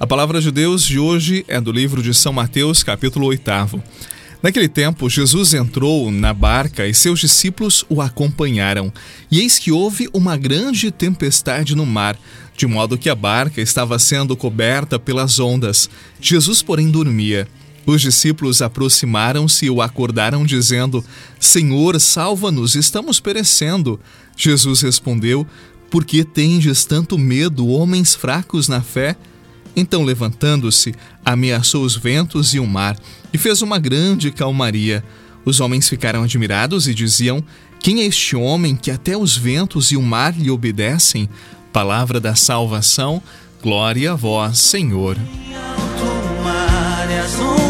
A palavra de Deus de hoje é do livro de São Mateus, capítulo 8. Naquele tempo, Jesus entrou na barca e seus discípulos o acompanharam. E eis que houve uma grande tempestade no mar, de modo que a barca estava sendo coberta pelas ondas. Jesus, porém, dormia. Os discípulos aproximaram-se e o acordaram, dizendo: Senhor, salva-nos, estamos perecendo. Jesus respondeu: Por que tendes tanto medo, homens fracos na fé? Então, levantando-se, ameaçou os ventos e o mar, e fez uma grande calmaria. Os homens ficaram admirados e diziam: Quem é este homem que até os ventos e o mar lhe obedecem? Palavra da salvação, glória a vós, Senhor. Alto mar e as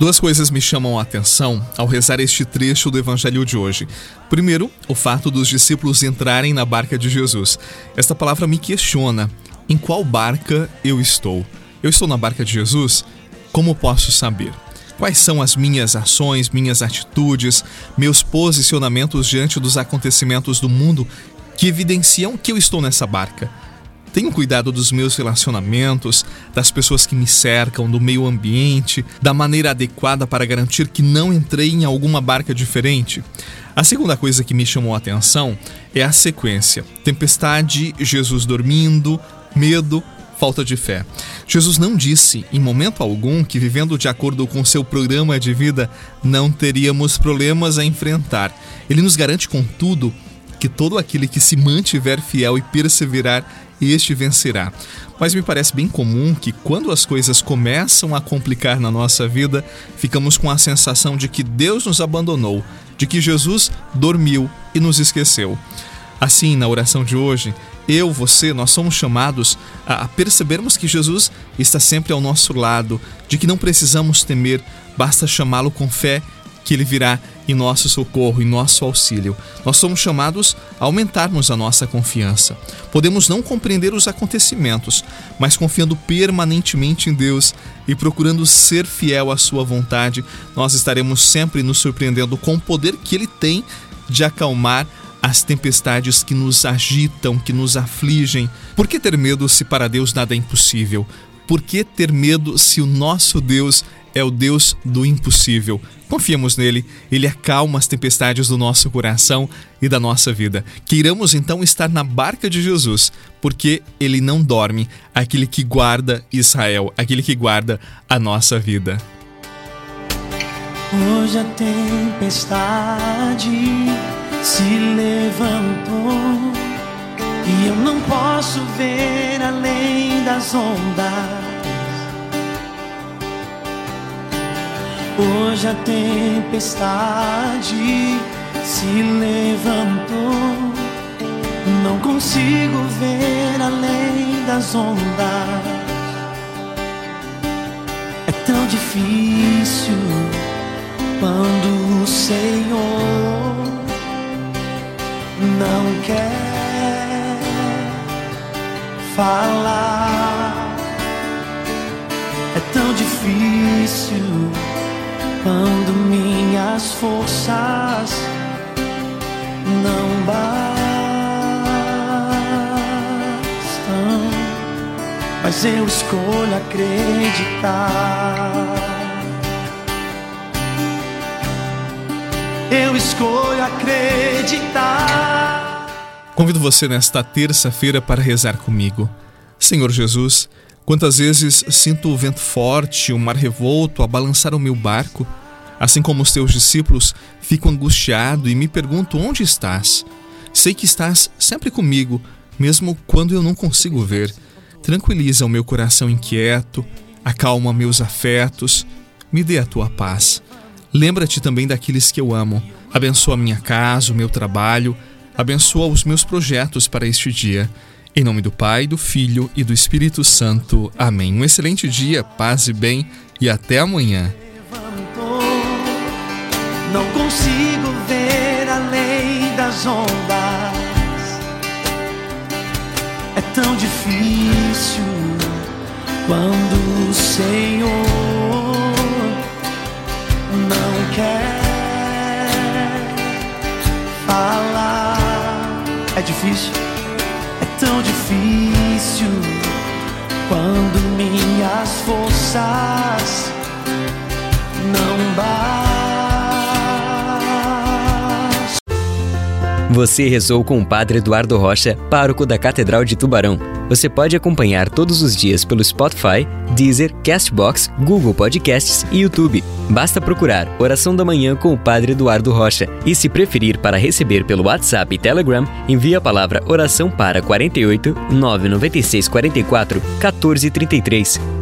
Duas coisas me chamam a atenção ao rezar este trecho do Evangelho de hoje. Primeiro, o fato dos discípulos entrarem na barca de Jesus. Esta palavra me questiona: em qual barca eu estou? Eu estou na barca de Jesus? Como posso saber? Quais são as minhas ações, minhas atitudes, meus posicionamentos diante dos acontecimentos do mundo que evidenciam que eu estou nessa barca? Tenho cuidado dos meus relacionamentos, das pessoas que me cercam, do meio ambiente, da maneira adequada para garantir que não entrei em alguma barca diferente. A segunda coisa que me chamou a atenção é a sequência: tempestade, Jesus dormindo, medo, falta de fé. Jesus não disse em momento algum que vivendo de acordo com seu programa de vida não teríamos problemas a enfrentar. Ele nos garante, contudo, que todo aquele que se mantiver fiel e perseverar, este vencerá. Mas me parece bem comum que quando as coisas começam a complicar na nossa vida, ficamos com a sensação de que Deus nos abandonou, de que Jesus dormiu e nos esqueceu. Assim, na oração de hoje, eu, você, nós somos chamados a percebermos que Jesus está sempre ao nosso lado, de que não precisamos temer, basta chamá-lo com fé que ele virá em nosso socorro, em nosso auxílio. Nós somos chamados a aumentarmos a nossa confiança. Podemos não compreender os acontecimentos, mas confiando permanentemente em Deus e procurando ser fiel à sua vontade, nós estaremos sempre nos surpreendendo com o poder que ele tem de acalmar as tempestades que nos agitam, que nos afligem. Por que ter medo se para Deus nada é impossível? Por que ter medo se o nosso Deus é o Deus do impossível? Confiemos nele, ele acalma as tempestades do nosso coração e da nossa vida. Queiramos então estar na barca de Jesus, porque ele não dorme, aquele que guarda Israel, aquele que guarda a nossa vida. Hoje a tempestade se levantou e eu não posso ver além das ondas. Hoje a tempestade se levantou, não consigo ver além das ondas. É tão difícil quando o Senhor não quer falar. Quando minhas forças não bastam. Mas eu escolho acreditar. Eu escolho acreditar. Convido você nesta terça-feira para rezar comigo. Senhor Jesus, quantas vezes sinto o vento forte, o mar revolto a balançar o meu barco, assim como os teus discípulos, fico angustiado e me pergunto onde estás. Sei que estás sempre comigo, mesmo quando eu não consigo ver. Tranquiliza o meu coração inquieto, acalma meus afetos, me dê a tua paz. Lembra-te também daqueles que eu amo. Abençoa minha casa, o meu trabalho, abençoa os meus projetos para este dia. Em nome do Pai, do Filho e do Espírito Santo. Amém. Um excelente dia, paz e bem e até amanhã. Não consigo ver além das ondas. É tão difícil quando o Senhor não quer falar. É difícil tão difícil quando minhas forças não bastam. Você rezou com o Padre Eduardo Rocha, pároco da Catedral de Tubarão. Você pode acompanhar todos os dias pelo Spotify, Deezer, Castbox, Google Podcasts e YouTube. Basta procurar Oração da Manhã com o Padre Eduardo Rocha. E se preferir para receber pelo WhatsApp e Telegram, envie a palavra oração para 48 996 44 1433.